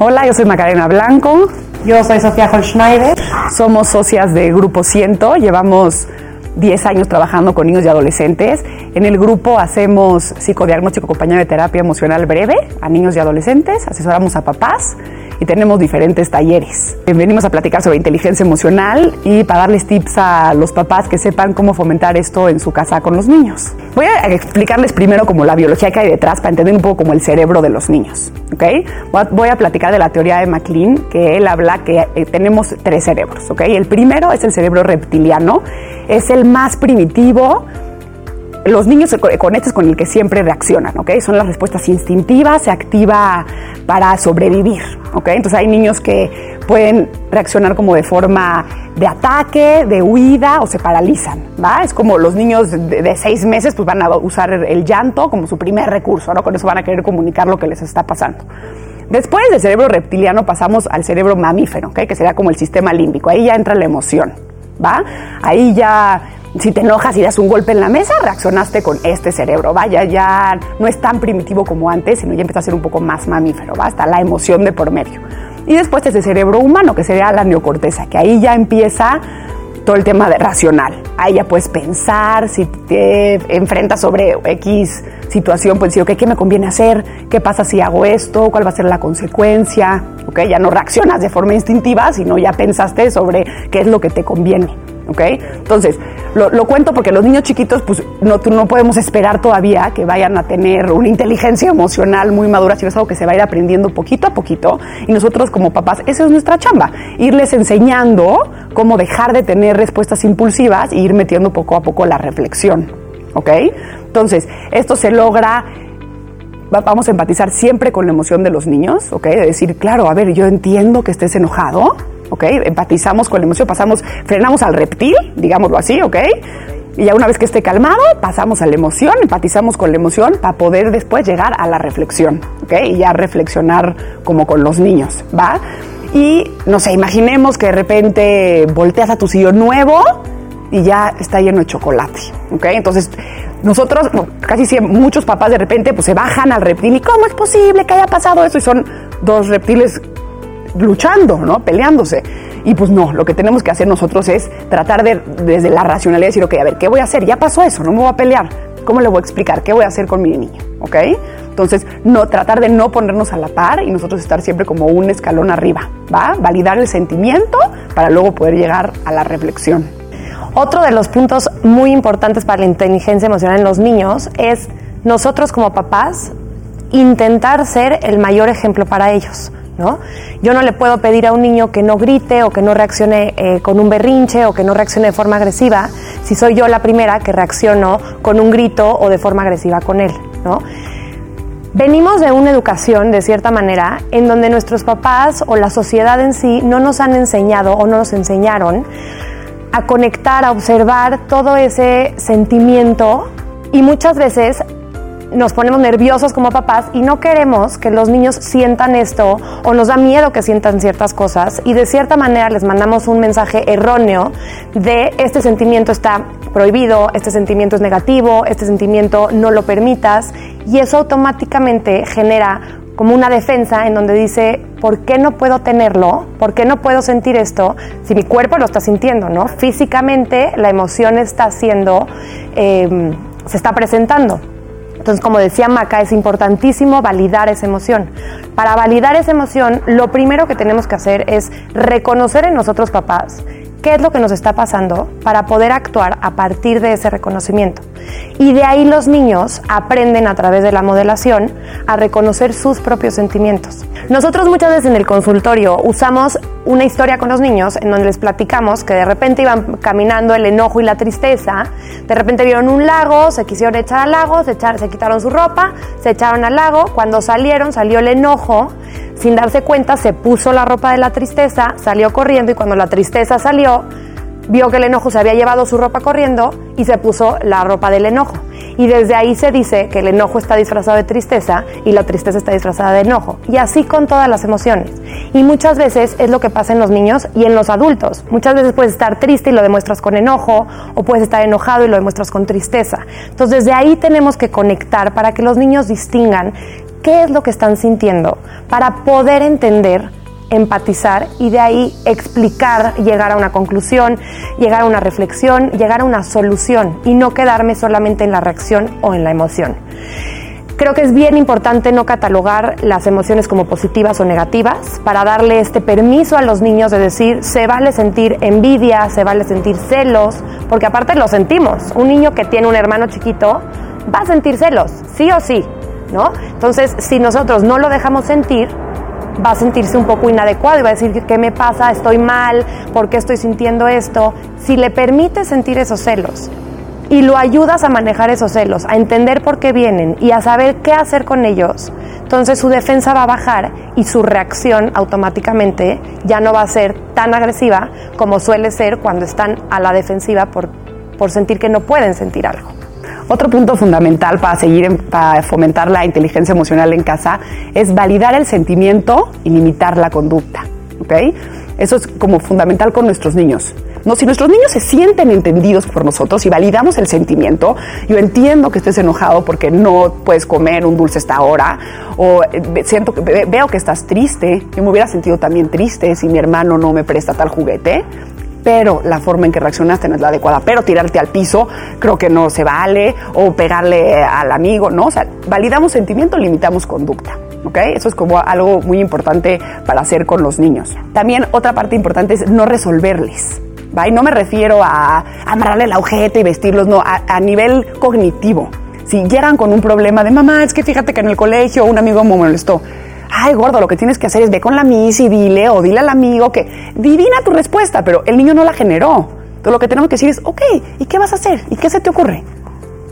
Hola, yo soy Macarena Blanco. Yo soy Sofía Holschneider. Somos socias de Grupo Ciento. Llevamos 10 años trabajando con niños y adolescentes. En el grupo hacemos psicodiagnóstico acompañado de terapia emocional breve a niños y adolescentes, asesoramos a papás y tenemos diferentes talleres. Venimos a platicar sobre inteligencia emocional y para darles tips a los papás que sepan cómo fomentar esto en su casa con los niños. Voy a explicarles primero como la biología que hay detrás para entender un poco como el cerebro de los niños. ¿ok? Voy a platicar de la teoría de MacLean, que él habla que eh, tenemos tres cerebros. ¿ok? El primero es el cerebro reptiliano, es el más primitivo, los niños con este es con el que siempre reaccionan, ¿ok? Son las respuestas instintivas, se activa para sobrevivir, ¿ok? Entonces hay niños que pueden reaccionar como de forma de ataque, de huida o se paralizan, ¿va? Es como los niños de, seis meses pues van a usar el llanto como su primer recurso, ¿no? Con eso van a querer comunicar lo que les está pasando. Después del cerebro reptiliano pasamos al cerebro mamífero, ¿ok? Que sería como el sistema límbico. Ahí ya entra la emoción, ¿va? Ahí ya si te enojas y das un golpe en la mesa, reaccionaste con este cerebro. Vaya, ya no es tan primitivo como antes, sino ya empieza a ser un poco más mamífero, ¿va? Hasta la emoción de por medio. Y después ese cerebro humano, que sería la neocorteza, que ahí ya empieza todo el tema de racional. Ahí ya puedes pensar, si te enfrentas sobre X situación, puedes decir, ¿qué me conviene hacer? ¿Qué pasa si hago esto? ¿Cuál va a ser la consecuencia? ¿Ok? Ya no reaccionas de forma instintiva, sino ya pensaste sobre qué es lo que te conviene. ¿Ok? Entonces, lo, cuento porque los niños chiquitos, pues no, no podemos esperar todavía que vayan a tener una inteligencia emocional muy madura, sino es algo que se va a ir aprendiendo poquito a poquito. Y nosotros como papás, esa es nuestra chamba, irles enseñando cómo dejar de tener respuestas impulsivas e ir metiendo poco a poco la reflexión, ¿ok? Entonces, esto se logra vamos a empatizar siempre con la emoción de los niños, ¿ok? De decir, claro, a ver, yo entiendo que estés enojado, ¿ok? Empatizamos con la emoción, pasamos, frenamos al reptil, digámoslo así, ¿ok? Y ya una vez que esté calmado, pasamos a la emoción, empatizamos con la emoción para poder después llegar a la reflexión, ¿ok? Y ya reflexionar como con los niños, ¿va? Y no sé, imaginemos que de repente volteas a tu sillón nuevo y ya está lleno de chocolate, ¿ok? Entonces, nosotros, casi siempre, muchos papás de repente pues se bajan al reptil y ¿cómo es posible que haya pasado eso? Y son dos reptiles luchando, ¿no? Peleándose. Y pues no, lo que tenemos que hacer nosotros es tratar de, desde la racionalidad, decir, ok, a ver, ¿qué voy a hacer? Ya pasó eso, no me voy a pelear. ¿Cómo le voy a explicar? ¿Qué voy a hacer con mi niño? ¿Ok? Entonces, no, tratar de no ponernos a la par y nosotros estar siempre como un escalón arriba, ¿va? Validar el sentimiento para luego poder llegar a la reflexión. Otro de los puntos muy importantes para la inteligencia emocional en los niños es nosotros como papás intentar ser el mayor ejemplo para ellos. Yo no le puedo pedir a un niño que no grite o que no reaccione eh, con un berrinche o que no reaccione de forma agresiva si soy yo la primera que reacciono con un grito o de forma agresiva con él, Venimos de una educación, de cierta manera, en donde nuestros papás o la sociedad en sí no nos han enseñado o no nos enseñaron a conectar, a observar todo ese sentimiento y muchas veces nos ponemos nerviosos como papás y no queremos que los niños sientan esto o nos da miedo que sientan ciertas cosas y de cierta manera les mandamos un mensaje erróneo de este sentimiento está prohibido, este sentimiento es negativo, este sentimiento no lo permitas y eso automáticamente genera como una defensa en donde dice, ¿por qué no puedo tenerlo? ¿Por qué no puedo sentir esto si mi cuerpo lo está sintiendo? ¿no? Físicamente la emoción está siendo, eh, se está presentando. Entonces, como decía Maca, es importantísimo validar esa emoción. Para validar esa emoción, lo primero que tenemos que hacer es reconocer en nosotros papás qué es lo que nos está pasando para poder actuar a partir de ese reconocimiento. Y de ahí los niños aprenden a través de la modelación a reconocer sus propios sentimientos. Nosotros muchas veces en el consultorio usamos una historia con los niños en donde les platicamos que de repente iban caminando el enojo y la tristeza, de repente vieron un lago, se quisieron echar al lago, se, se quitaron su ropa, se echaron al lago, cuando salieron salió el enojo, sin darse cuenta se puso la ropa de la tristeza, salió corriendo y cuando la tristeza salió, vio que el enojo se había llevado su ropa corriendo y se puso la ropa del enojo. Y desde ahí se dice que el enojo está disfrazado de tristeza y la tristeza está disfrazada de enojo. Y así con todas las emociones. Y muchas veces es lo que pasa en los niños y en los adultos. Muchas veces puedes estar triste y lo demuestras con enojo o puedes estar enojado y lo demuestras con tristeza. Entonces desde ahí tenemos que conectar para que los niños distingan qué es lo que están sintiendo para poder entender empatizar y de ahí explicar, llegar a una conclusión, llegar a una reflexión, llegar a una solución y no quedarme solamente en la reacción o en la emoción. Creo que es bien importante no catalogar las emociones como positivas o negativas para darle este permiso a los niños de decir se vale sentir envidia, se vale sentir celos, porque aparte lo sentimos. Un niño que tiene un hermano chiquito va a sentir celos, sí o sí, ¿no? Entonces, si nosotros no lo dejamos sentir, va a sentirse un poco inadecuado y va a decir, ¿qué me pasa? ¿Estoy mal? ¿Por qué estoy sintiendo esto? Si le permites sentir esos celos y lo ayudas a manejar esos celos, a entender por qué vienen y a saber qué hacer con ellos, entonces su defensa va a bajar y su reacción automáticamente ya no va a ser tan agresiva como suele ser cuando están a la defensiva por, por sentir que no pueden sentir algo. Otro punto fundamental para seguir para fomentar la inteligencia emocional en casa es validar el sentimiento y limitar la conducta. ¿ok? Eso es como fundamental con nuestros niños. No, si nuestros niños se sienten entendidos por nosotros y validamos el sentimiento, yo entiendo que estés enojado porque no puedes comer un dulce esta hora, o eh, siento veo que estás triste, yo me hubiera sentido también triste si mi hermano no me presta tal juguete pero la forma en que reaccionaste no es la adecuada. Pero tirarte al piso creo que no se vale, o pegarle al amigo, ¿no? O sea, validamos sentimiento, limitamos conducta. ¿ok? Eso es como algo muy importante para hacer con los niños. También otra parte importante es no resolverles. ¿va? Y no me refiero a amarrarle el ojete y vestirlos, no, a, a nivel cognitivo. Si llegan con un problema de mamá, es que fíjate que en el colegio un amigo me molestó ay gordo, lo que tienes que hacer es ve con la miss y dile o dile al amigo que divina tu respuesta, pero el niño no la generó. Entonces lo que tenemos que decir es, ok, ¿y qué vas a hacer? ¿Y qué se te ocurre?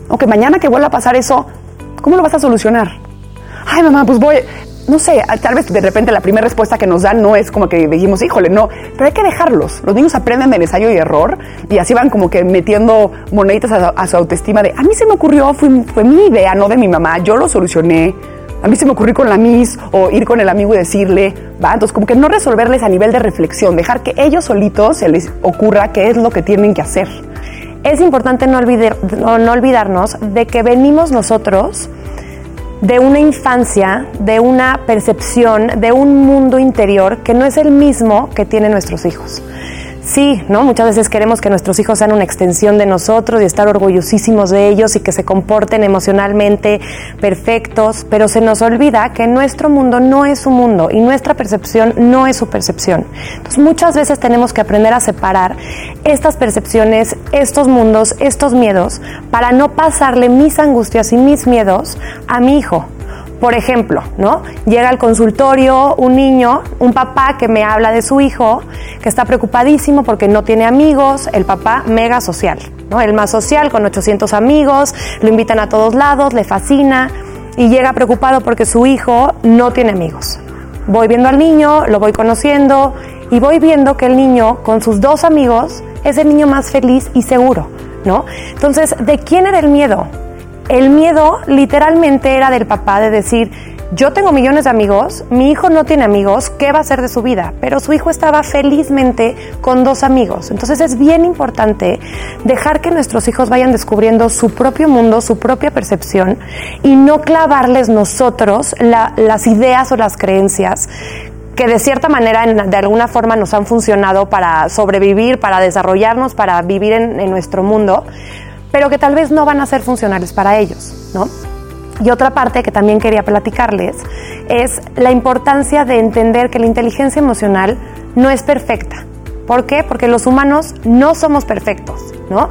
O mañana que vuelva a pasar eso, ¿cómo lo vas a solucionar? Ay mamá, pues voy, no sé, tal vez de repente la primera respuesta que nos dan no es como que dijimos, híjole, no, pero hay que dejarlos. Los niños aprenden de ensayo y error y así van como que metiendo moneditas a, su autoestima de, a mí se me ocurrió, fue, fue mi idea, no de mi mamá, yo lo solucioné. A mí se me ocurrió con la Miss o ir con el amigo y decirle, ¿va? Entonces, como que no resolverles a nivel de reflexión, dejar que ellos solitos se les ocurra qué es lo que tienen que hacer. Es importante no, no olvidarnos de que venimos nosotros de una infancia, de una percepción, de un mundo interior que no es el mismo que tienen nuestros hijos. Sí, ¿no? Muchas veces queremos que nuestros hijos sean una extensión de nosotros y estar orgullosísimos de ellos y que se comporten emocionalmente perfectos, pero se nos olvida que nuestro mundo no es su mundo y nuestra percepción no es su percepción. Entonces muchas veces tenemos que aprender a separar estas percepciones, estos mundos, estos miedos, para no pasarle mis angustias y mis miedos a mi hijo por ejemplo, ¿no? Llega al consultorio un niño, un papá que me habla de su hijo, que está preocupadísimo porque no tiene amigos, el papá mega social, ¿no? El más social con 800 amigos, lo invitan a todos lados, le fascina y llega preocupado porque su hijo no tiene amigos. Voy viendo al niño, lo voy conociendo y voy viendo que el niño con sus dos amigos es el niño más feliz y seguro, ¿no? Entonces, ¿de quién era el miedo? El miedo literalmente era del papá de decir, yo tengo millones de amigos, mi hijo no tiene amigos, ¿qué va a hacer de su vida? Pero su hijo estaba felizmente con dos amigos. Entonces es bien importante dejar que nuestros hijos vayan descubriendo su propio mundo, su propia percepción y no clavarles nosotros las ideas o las creencias que de cierta manera, de alguna forma, nos han funcionado para sobrevivir, para desarrollarnos, para vivir en, en nuestro mundo, pero que tal vez no van a ser funcionales para ellos, ¿no? Y otra parte que también quería platicarles es la importancia de entender que la inteligencia emocional no es perfecta. ¿Por qué? Porque los humanos no somos perfectos, ¿no?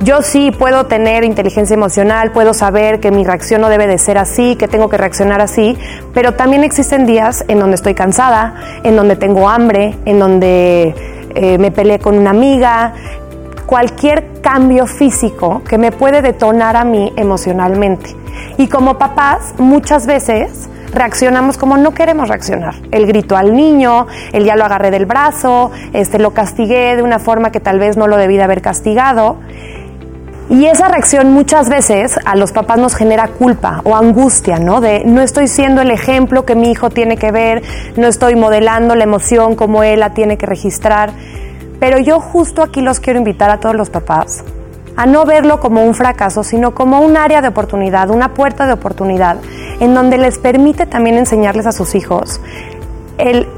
Yo sí puedo tener inteligencia emocional, puedo saber que mi reacción no debe de ser así, que tengo que reaccionar así, pero también existen días en donde estoy cansada, en donde tengo hambre, en donde eh, me peleé con una amiga, cualquier cambio físico que me puede detonar a mí emocionalmente. Y como papás, muchas veces reaccionamos como no queremos reaccionar. El grito al niño, el ya lo agarré del brazo, este lo castigué de una forma que tal vez no lo debí de haber castigado. Y esa reacción muchas veces a los papás nos genera culpa o angustia, ¿no? De no estoy siendo el ejemplo que mi hijo tiene que ver, no estoy modelando la emoción como él la tiene que registrar. Pero yo justo aquí los quiero invitar a todos los papás a no verlo como un fracaso, sino como un área de oportunidad, una puerta de oportunidad, en donde les permite también enseñarles a sus hijos el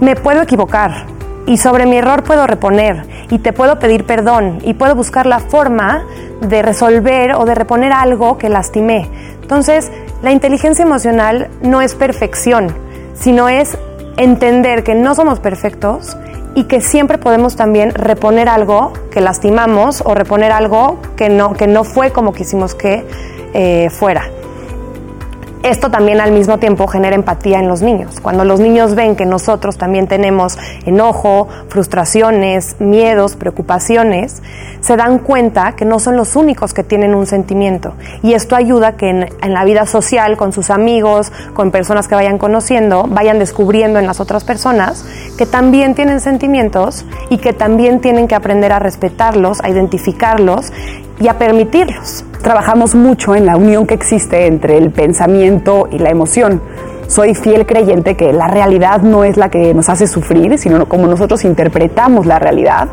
me puedo equivocar y sobre mi error puedo reponer y te puedo pedir perdón y puedo buscar la forma de resolver o de reponer algo que lastimé. Entonces, la inteligencia emocional no es perfección, sino es entender que no somos perfectos y que siempre podemos también reponer algo que lastimamos o reponer algo que no, que no fue como quisimos que eh, fuera. Esto también al mismo tiempo genera empatía en los niños. Cuando los niños ven que nosotros también tenemos enojo, frustraciones, miedos, preocupaciones, se dan cuenta que no son los únicos que tienen un sentimiento. Y esto ayuda que en, la vida social, con sus amigos, con personas que vayan conociendo, vayan descubriendo en las otras personas que también tienen sentimientos y que también tienen que aprender a respetarlos, a identificarlos y a permitirlos. Trabajamos mucho en la unión que existe entre el pensamiento y la emoción. Soy fiel creyente que la realidad no es la que nos hace sufrir, sino como nosotros interpretamos la realidad,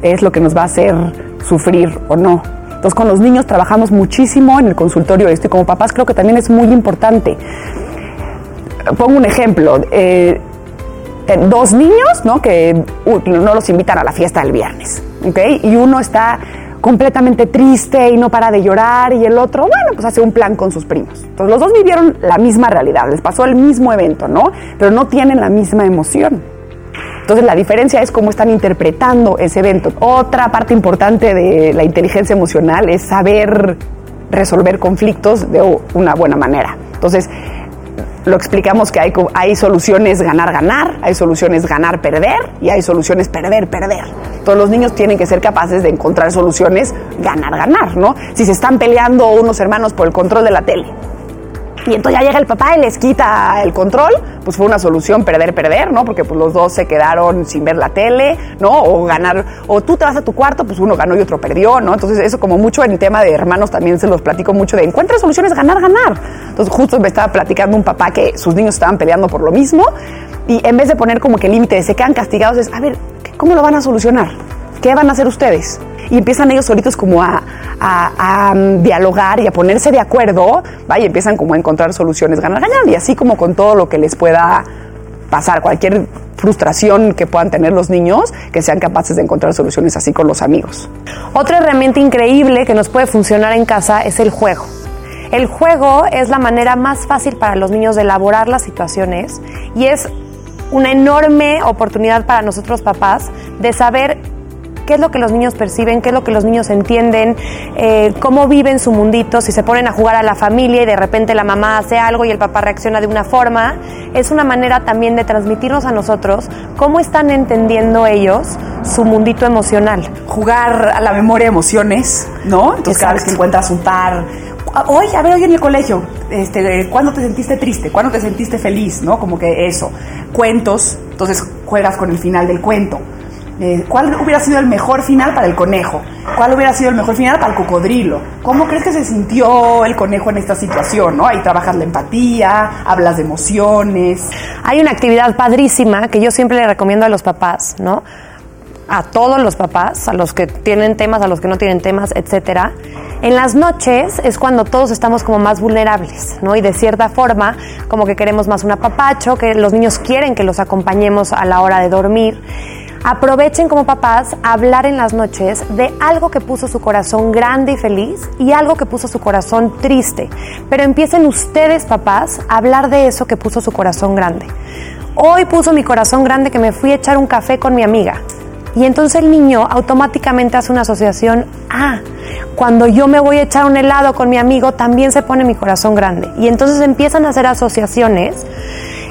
es lo que nos va a hacer sufrir o no. Entonces con los niños trabajamos muchísimo en el consultorio esto y como papás creo que también es muy importante. Pongo un ejemplo. Eh, dos niños ¿no? que no los invitan a la fiesta del viernes, ¿okay? y uno está completamente triste y no para de llorar y el otro, bueno, pues hace un plan con sus primos. Entonces los dos vivieron la misma realidad, les pasó el mismo evento, ¿no? Pero no tienen la misma emoción. Entonces la diferencia es cómo están interpretando ese evento. Otra parte importante de la inteligencia emocional es saber resolver conflictos de una buena manera. Entonces, lo explicamos que hay, hay soluciones ganar-ganar, hay soluciones ganar-perder y hay soluciones perder-perder. Todos los niños tienen que ser capaces de encontrar soluciones ganar-ganar, ¿no? Si se están peleando unos hermanos por el control de la tele, y entonces ya llega el papá y les quita el control, pues fue una solución perder-perder, ¿no? Porque pues los dos se quedaron sin ver la tele, ¿no? O ganar, o tú te vas a tu cuarto, pues uno ganó y otro perdió, ¿no? Entonces eso como mucho en tema de hermanos también se los platico mucho de encuentra soluciones ganar-ganar. Entonces justo me estaba platicando un papá que sus niños estaban peleando por lo mismo y en vez de poner como que límite de se quedan castigados es, a ver, ¿cómo lo van a solucionar? ¿Qué van a hacer ustedes? y empiezan ellos solitos como a, mm, dialogar y a ponerse de acuerdo, y empiezan como a encontrar soluciones ganar-ganar, y así como con todo lo que les pueda pasar, cualquier frustración que puedan tener los niños, que sean capaces de encontrar soluciones así con los amigos. Otra herramienta increíble que nos puede funcionar en casa es el juego. El juego es la manera más fácil para los niños de elaborar las situaciones y es una enorme oportunidad para nosotros papás de saber qué es lo que los niños perciben, qué es lo que los niños entienden, eh, cómo viven su mundito, si se ponen a jugar a la familia y de repente la mamá hace algo y el papá reacciona de una forma, es una manera también de transmitirnos a nosotros cómo están entendiendo ellos su mundito emocional. Jugar a la memoria emociones, ¿no? Entonces cada vez que encuentras un par, hoy, a ver, hoy en el colegio, este, ¿cuándo te sentiste triste? ¿Cuándo te sentiste feliz? ¿No? Como que eso. Cuentos, entonces juegas con el final del cuento. Eh, ¿Cuál hubiera sido el mejor final para el conejo? ¿Cuál hubiera sido el mejor final para el cocodrilo? ¿Cómo crees que se sintió el conejo en esta situación? ¿no? Ahí trabajas la empatía, hablas de emociones. Hay una actividad padrísima que yo siempre le recomiendo a los papás, ¿no? A todos los papás, a los que tienen temas, a los que no tienen temas, etcétera. En las noches es cuando todos estamos como más vulnerables, ¿no? Y de cierta forma, como que queremos más un apapacho, que los niños quieren que los acompañemos a la hora de dormir. Aprovechen como papás hablar en las noches de algo que puso su corazón grande y feliz y algo que puso su corazón triste. Pero empiecen ustedes, papás, a hablar de eso que puso su corazón grande. Hoy puso mi corazón grande que me fui a echar un café con mi amiga. Y entonces el niño automáticamente hace una asociación, ah, cuando yo me voy a echar un helado con mi amigo, también se pone mi corazón grande. Y entonces empiezan a hacer asociaciones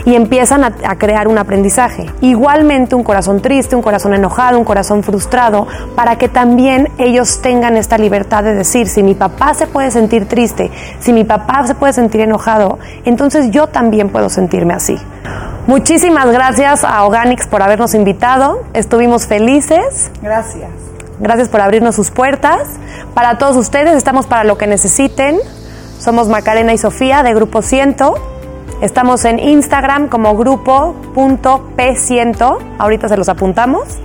y empiezan a, crear un aprendizaje. Igualmente un corazón triste, un corazón enojado, un corazón frustrado, para que también ellos tengan esta libertad de decir, si mi papá se puede sentir triste, si mi papá se puede sentir enojado, entonces yo también puedo sentirme así. Muchísimas gracias a Organics por habernos invitado. Estuvimos felices. Gracias. Gracias por abrirnos sus puertas. Para todos ustedes estamos para lo que necesiten. Somos Macarena y Sofía de Grupo Ciento. Estamos en Instagram como grupo.p100. Ahorita se los apuntamos.